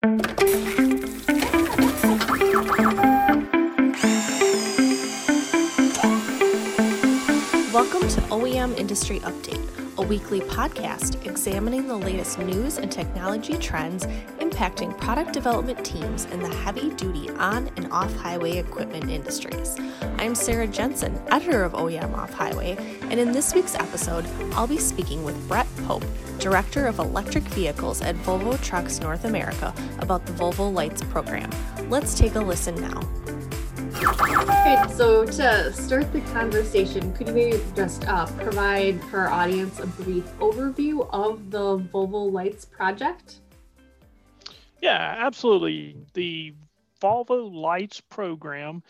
Welcome to OEM Industry Update, a weekly podcast examining the latest news and technology trends impacting product development teams in the heavy duty on and off highway equipment industries. I'm Sara Jensen, editor of OEM Off Highway, and in this week's episode, I'll be speaking with Brett Pope, director of electric vehicles at Volvo Trucks North America, about the Volvo Lights program. Let's take a listen now. So to start the conversation, could you maybe just uh, provide for our audience a brief overview of the Volvo Lights project? Yeah, absolutely. The Volvo Lights program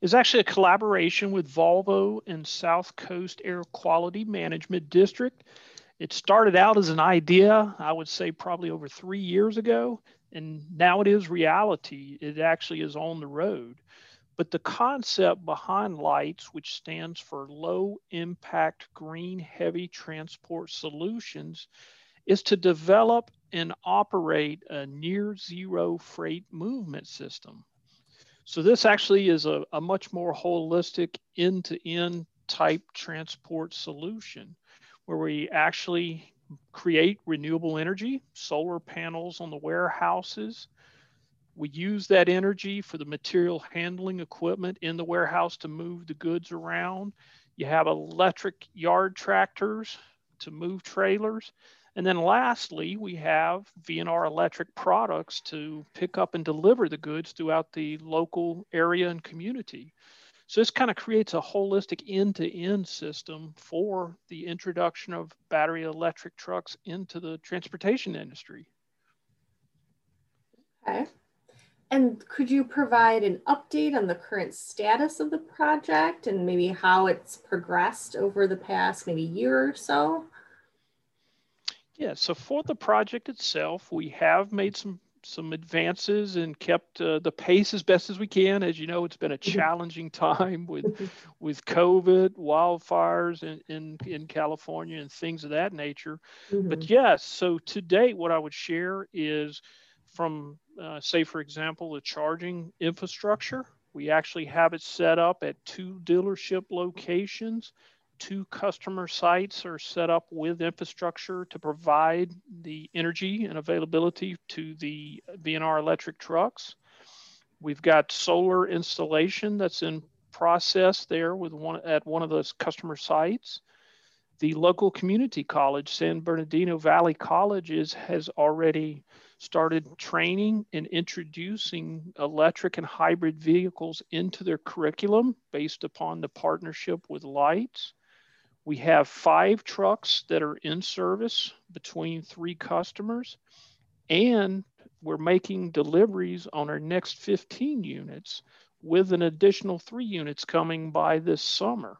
is actually a collaboration with Volvo and South Coast Air Quality Management District. It started out as an idea, I would say probably over three years ago, and now it is reality. It actually is on the road. But the concept behind LIGHTS, which stands for Low Impact Green Heavy Transport Solutions, is to develop and operate a near zero freight movement system. So, this actually is a, a much more holistic end to end type transport solution where we actually create renewable energy, solar panels on the warehouses we use that energy for the material handling equipment in the warehouse to move the goods around. You have electric yard tractors to move trailers. And then lastly, we have VNR electric products to pick up and deliver the goods throughout the local area and community. So this kind of creates a holistic end-to-end system for the introduction of battery electric trucks into the transportation industry. Okay. And could you provide an update on the current status of the project and maybe how it's progressed over the past maybe year or so? Yeah, so for the project itself, we have made some some advances and kept uh, the pace as best as we can. As you know, it's been a mm-hmm. challenging time with mm-hmm. with COVID, wildfires in, in, in California, and things of that nature. Mm-hmm. But yes, so to date, what I would share is from, uh, say, for example, the charging infrastructure. We actually have it set up at two dealership locations. Two customer sites are set up with infrastructure to provide the energy and availability to the VNR electric trucks. We've got solar installation that's in process there with one at one of those customer sites. The local community college, San Bernardino Valley College, is, has already started training and introducing electric and hybrid vehicles into their curriculum based upon the partnership with Lights. We have five trucks that are in service between three customers, and we're making deliveries on our next 15 units with an additional three units coming by this summer.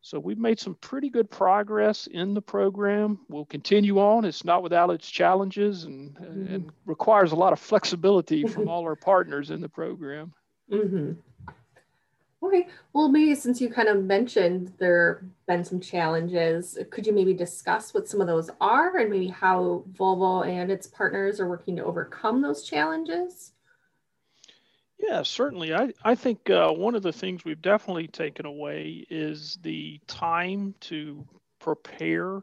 So we've made some pretty good progress in the program. We'll continue on. It's not without its challenges and, mm-hmm. and requires a lot of flexibility from all our partners in the program. Mm-hmm. Okay. Well, maybe since you kind of mentioned there have been some challenges, could you maybe discuss what some of those are and maybe how Volvo and its partners are working to overcome those challenges? Yeah, certainly. I, I think uh, one of the things we've definitely taken away is the time to prepare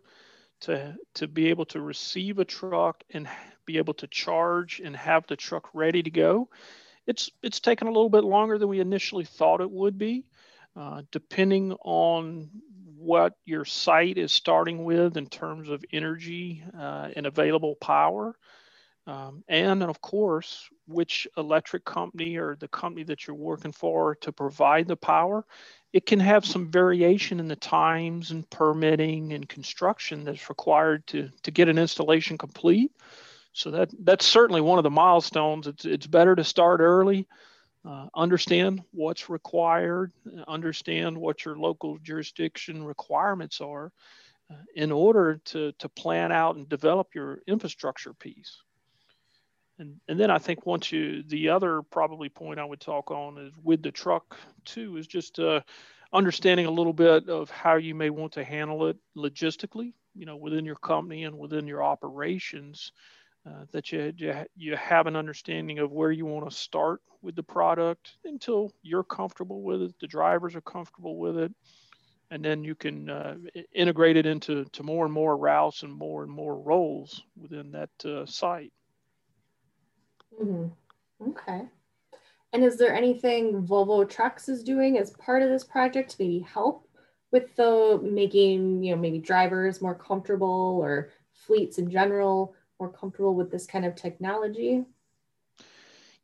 to to be able to receive a truck and be able to charge and have the truck ready to go. It's it's taken a little bit longer than we initially thought it would be, uh, depending on what your site is starting with in terms of energy uh, and available power. Um, and of course, which electric company or the company that you're working for to provide the power, it can have some variation in the times and permitting and construction that's required to, to get an installation complete. So that that's certainly one of the milestones. It's, it's better to start early, uh, understand what's required, understand what your local jurisdiction requirements are uh, in order to, to plan out and develop your infrastructure piece. And, and then I think once you, the other probably point I would talk on is with the truck too, is just uh, understanding a little bit of how you may want to handle it logistically, you know, within your company and within your operations uh, that you, you, have an understanding of where you want to start with the product until you're comfortable with it, the drivers are comfortable with it, and then you can uh, integrate it into to more and more routes and more and more roles within that uh, site. Mm-hmm. Okay. And is there anything Volvo Trucks is doing as part of this project to maybe help with the making, you know, maybe drivers more comfortable or fleets in general more comfortable with this kind of technology?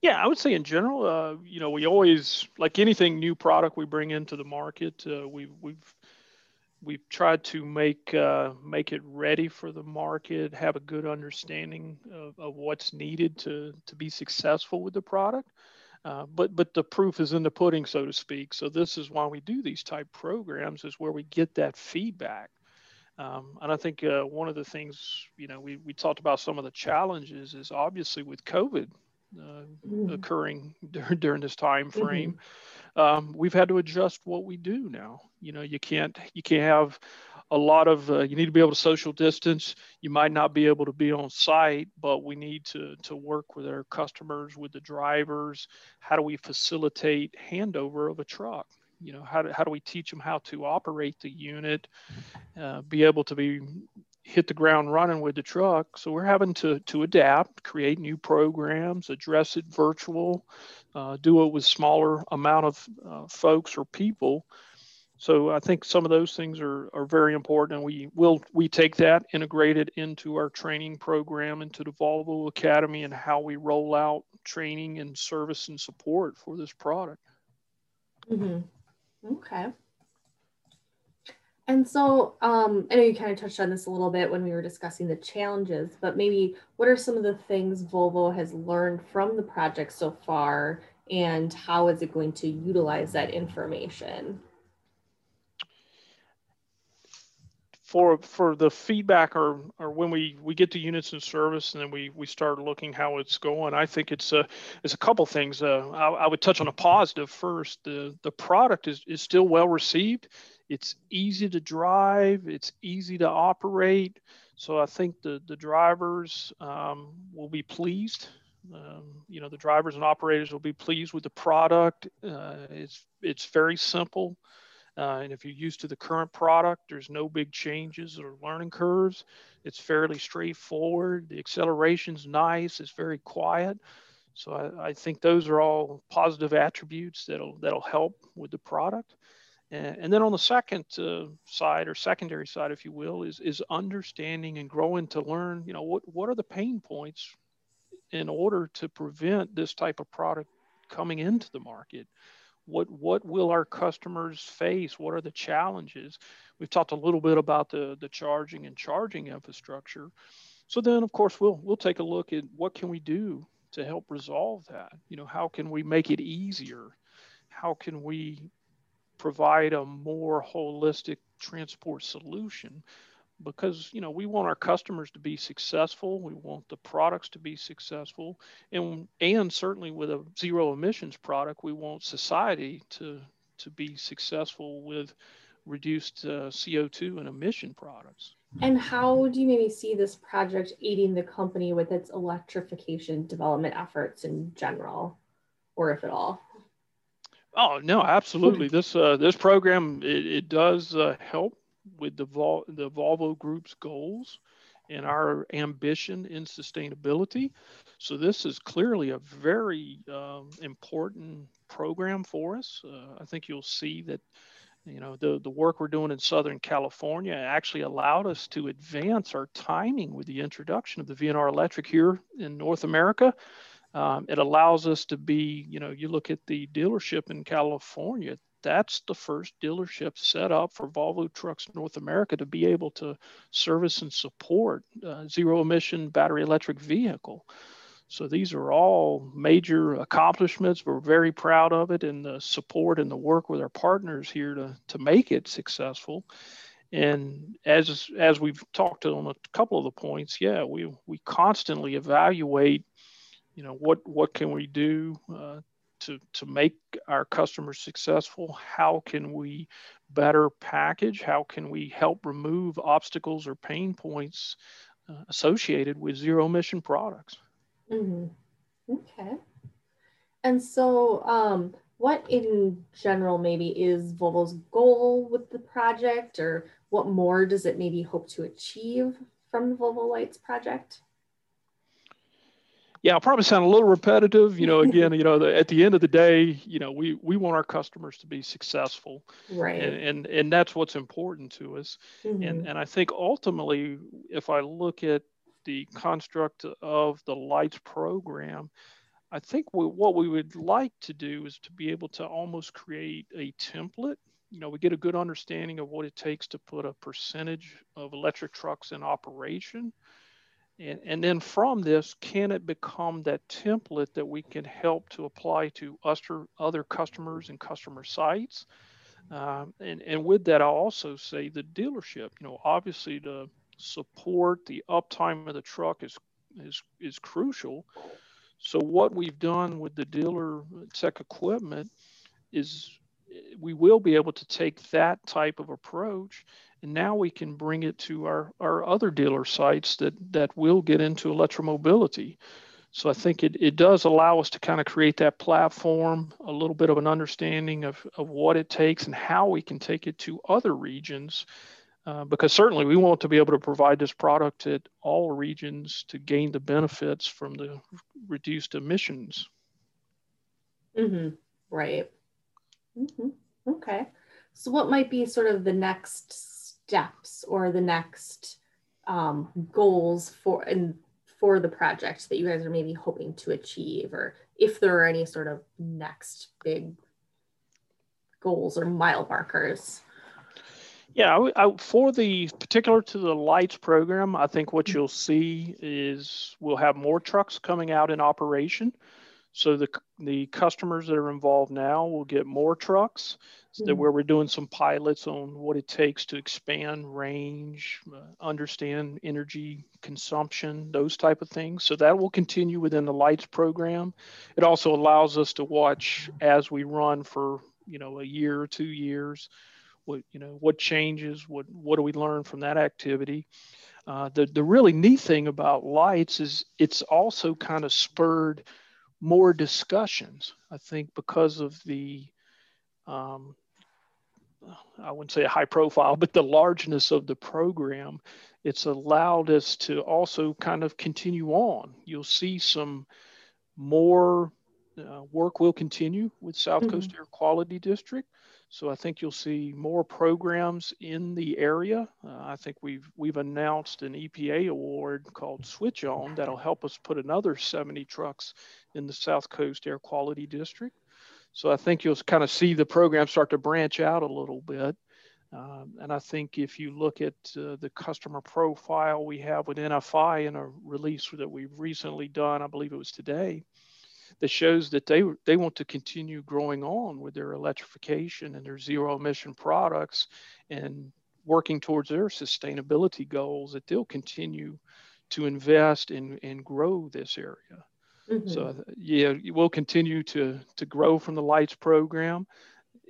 Yeah, I would say in general, uh, you know, we always like anything new product we bring into the market, uh, we, we've we've tried to make uh, make it ready for the market, have a good understanding of, of what's needed to to be successful with the product. Uh, but but the proof is in the pudding, so to speak. So this is why we do these type programs, is where we get that feedback. Um, and I think uh, one of the things, you know, we, we talked about some of the challenges is obviously with COVID uh, mm. occurring during, during this time mm-hmm. frame, mm-hmm. um, we've had to adjust what we do now. You know, you can't you can't have a lot of uh, you need to be able to social distance. You might not be able to be on site, but we need to to work with our customers, with the drivers. How do we facilitate handover of a truck? You know how do, how do we teach them how to operate the unit uh, be able to be hit the ground running with the truck? So we're having to to adapt create new programs address it virtual uh, do it with smaller amount of uh, folks or people. So i think some of those things are, are very important and we will we take that integrated into our training program into the volvo academy and how we roll out training and service and support for this product. Mm-hmm. Okay. And so um, I know you kind of touched on this a little bit when we were discussing the challenges, but maybe what are some of the things Volvo has learned from the project so far and how is it going to utilize that information? For for the feedback or or when we we get to units in service and then we we start looking how it's going i think it's a it's a couple things. Uh, I, I, would touch on a positive first. The the product is is still well received. It's easy to drive. It's easy to operate. So i think the the drivers um, will be pleased. Um, you know the drivers and operators will be pleased with the product. Uh, it's it's very simple uh, and if you're used to the current product, there's no big changes or learning curves. It's fairly straightforward. The acceleration's nice. It's very quiet. So I, I think those are all positive attributes that'll that'll help with the product. And, and then on the second uh, side or secondary side, if you will, is is understanding and growing to learn. You know what what are the pain points in order to prevent this type of product coming into the market what what will our customers face? What are the challenges? We've talked a little bit about the the charging and charging infrastructure. So then of course we'll we'll take a look at what can we do to help resolve that? You know how can we make it easier? How can we provide a more holistic transport solution because you know we want our customers to be successful. We want the products to be successful. And and certainly with a zero emissions product we want society to to be successful with reduced uh, co2 and emission products. And how do you maybe see this project aiding the company with its electrification development efforts in general or if at all? Oh no absolutely. This uh, this program it, it does uh, help with the, Vol- the Volvo Group's goals and our ambition in sustainability. So this is clearly a very um, important program for us. Uh, I think you'll see that you know the, the work we're doing in southern california actually allowed us to advance our timing with the introduction of the vnr electric here in north america um, it allows us to be you know you look at the dealership in california that's the first dealership set up for Volvo Trucks North America to be able to service and support uh, zero emission battery electric vehicle. So these are all major accomplishments. We're very proud of it and the support and the work with our partners here to, to make it successful. And as as we've talked on a couple of the points, yeah, we we constantly evaluate, you know, what what can we do uh, to, to make our customers successful? How can we better package? How can we help remove obstacles or pain points uh, associated with zero emission products. Mm-hmm. Okay. And so, um, what in general maybe is Volvo's goal with the project, or what more does it maybe hope to achieve from the Volvo Lights project? Yeah, I'll probably sound a little repetitive. You know, again, you know, the, at the end of the day, you know, we we want our customers to be successful, right? And and, and that's what's important to us. Mm-hmm. And and I think ultimately, if I look at the construct of the Lights program, I think we, what we would like to do is to be able to almost create a template. You know, we get a good understanding of what it takes to put a percentage of electric trucks in operation. And, and then from this, can it become that template that we can help to apply to other customers and customer sites? Um, and, and with that, I'll also say the dealership, you know, obviously the support, the uptime of the truck is, is, is crucial. So what we've done with the dealer tech equipment is we will be able to take that type of approach and now we can bring it to our, our other dealer sites that, that will get into electromobility. So I think it, it does allow us to kind of create that platform, a little bit of an understanding of, of what it takes and how we can take it to other regions uh, because certainly we want to be able to provide this product at all regions to gain the benefits from the reduced emissions. Mm-hmm. Right. Mm-hmm. Okay. So, what might be sort of the next steps or the next um, goals for and for the project that you guys are maybe hoping to achieve, or if there are any sort of next big goals or mile markers? Yeah, I, I, for the particular to the lights program, I think what you'll see is we'll have more trucks coming out in operation. So the the customers that are involved now will get more trucks. So that mm-hmm. where we're doing some pilots on what it takes to expand range, uh, understand energy consumption, those type of things. So that will continue within the lights program. It also allows us to watch as we run for you know a year or two years what you know what changes what what do we learn from that activity uh, the the really neat thing about lights is it's also kind of spurred more discussions i think because of the um, I wouldn't say a high profile, but the largeness of the program, it's allowed us to also kind of continue on. You'll see some more uh, work will continue with South mm-hmm. Coast Air Quality District. So I think you'll see more programs in the area. Uh, I think we've we've announced an EPA award called Switch On that'll help us put another 70 trucks in the South Coast Air Quality District. So I think you'll kind of see the program start to branch out a little bit. Um, and I think if you look at uh, the customer profile we have with NFI in a release that we've recently done, I believe it was today, that shows that they they want to continue growing on with their electrification and their zero emission products and working towards their sustainability goals that they'll continue to invest in and grow this area. Mm-hmm. So yeah, we'll continue to to grow from the lights program.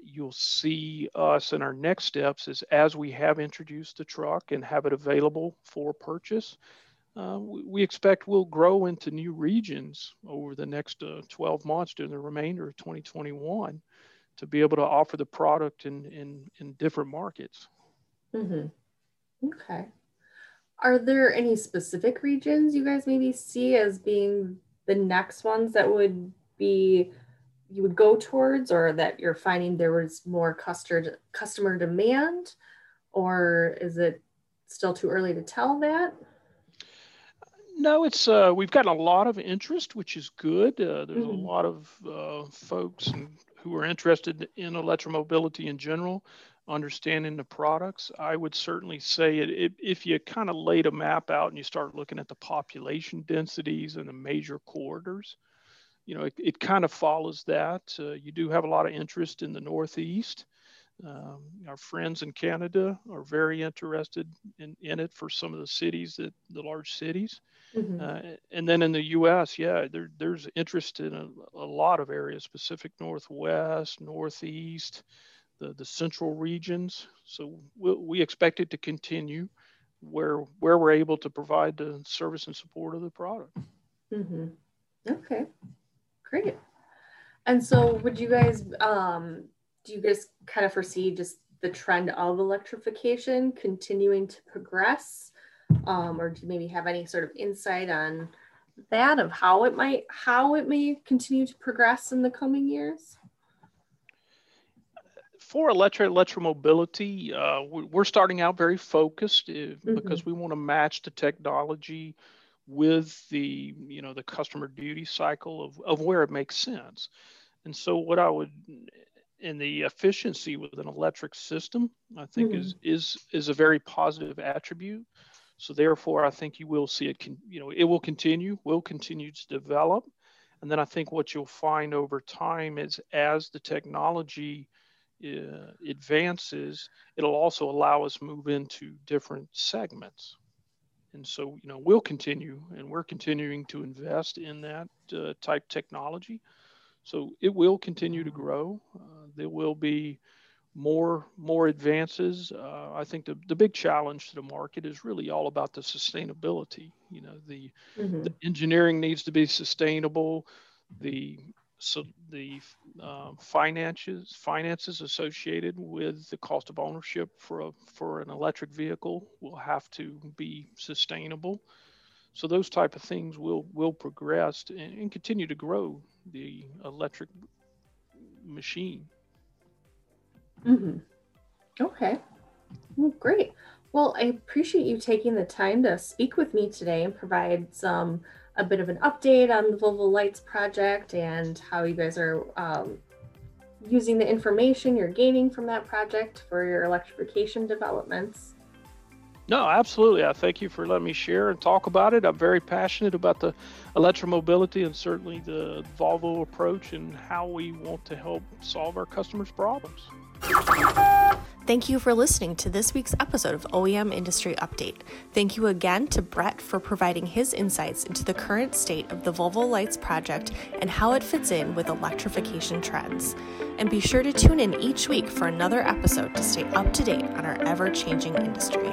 You'll see us in our next steps is as we have introduced the truck and have it available for purchase, uh, we expect we'll grow into new regions over the next uh, 12 months during the remainder of 2021 to be able to offer the product in, in, in different markets. Mm-hmm. Okay. Are there any specific regions you guys maybe see as being the next ones that would be you would go towards or that you're finding there was more customer customer demand or is it still too early to tell that? No, it's uh, we've got a lot of interest, which is good. Uh, there's mm-hmm. a lot of uh, folks who are interested in electromobility in general, understanding the products. I would certainly say it, it, if you kind of laid a map out and you start looking at the population densities and the major corridors, you know, it, it kind of follows that. Uh, you do have a lot of interest in the Northeast. Um, our friends in Canada are very interested in, in it for some of the cities that the large cities. Mm-hmm. Uh, and then in the U.S., yeah, there, there's interest in a, a, lot of areas, Pacific Northwest, Northeast, the, the central regions. So we, we expect it to continue. where where we're able to provide the service and support of the product. Mm-hmm. Okay, great. And so, would you guys um, do you guys kind of foresee just the trend of electrification continuing to progress, um, or do you maybe have any sort of insight on that of how it might how it may continue to progress in the coming years? for electric electromobility, uh, we're starting out very focused uh, mm-hmm. because we want to match the technology with the you know the customer duty cycle of, of where it makes sense. And so what I would in the efficiency with an electric system, I think mm-hmm. is is is a very positive attribute. So therefore, I think you will see it. Con- you know, it will continue. Will continue to develop, and then I think what you'll find over time is as the technology uh, advances, it'll also allow us move into different segments. And so, you know, we'll continue and we're continuing to invest in that uh, type technology. So it will continue to grow. Uh, there will be more more advances. Uh, I think the, the big challenge to the market is really all about the sustainability. You know, the, mm-hmm. the engineering needs to be sustainable. The so the uh, finances finances associated with the cost of ownership for a, for an electric vehicle will have to be sustainable. So those type of things will will progress and, and continue to grow the electric machine. Mm-hmm. Okay. Well, great. Well, I appreciate you taking the time to speak with me today and provide some a bit of an update on the Volvo Lights project and how you guys are um, using the information you're gaining from that project for your electrification developments. No, absolutely. I thank you for letting me share and talk about it. I'm very passionate about the electromobility and certainly the Volvo approach and how we want to help solve our customers' problems. Thank you for listening to this week's episode of OEM Industry Update. Thank you again to Brett for providing his insights into the current state of the Volvo Lights project and how it fits in with electrification trends. And be sure to tune in each week for another episode to stay up to date on our ever changing industry.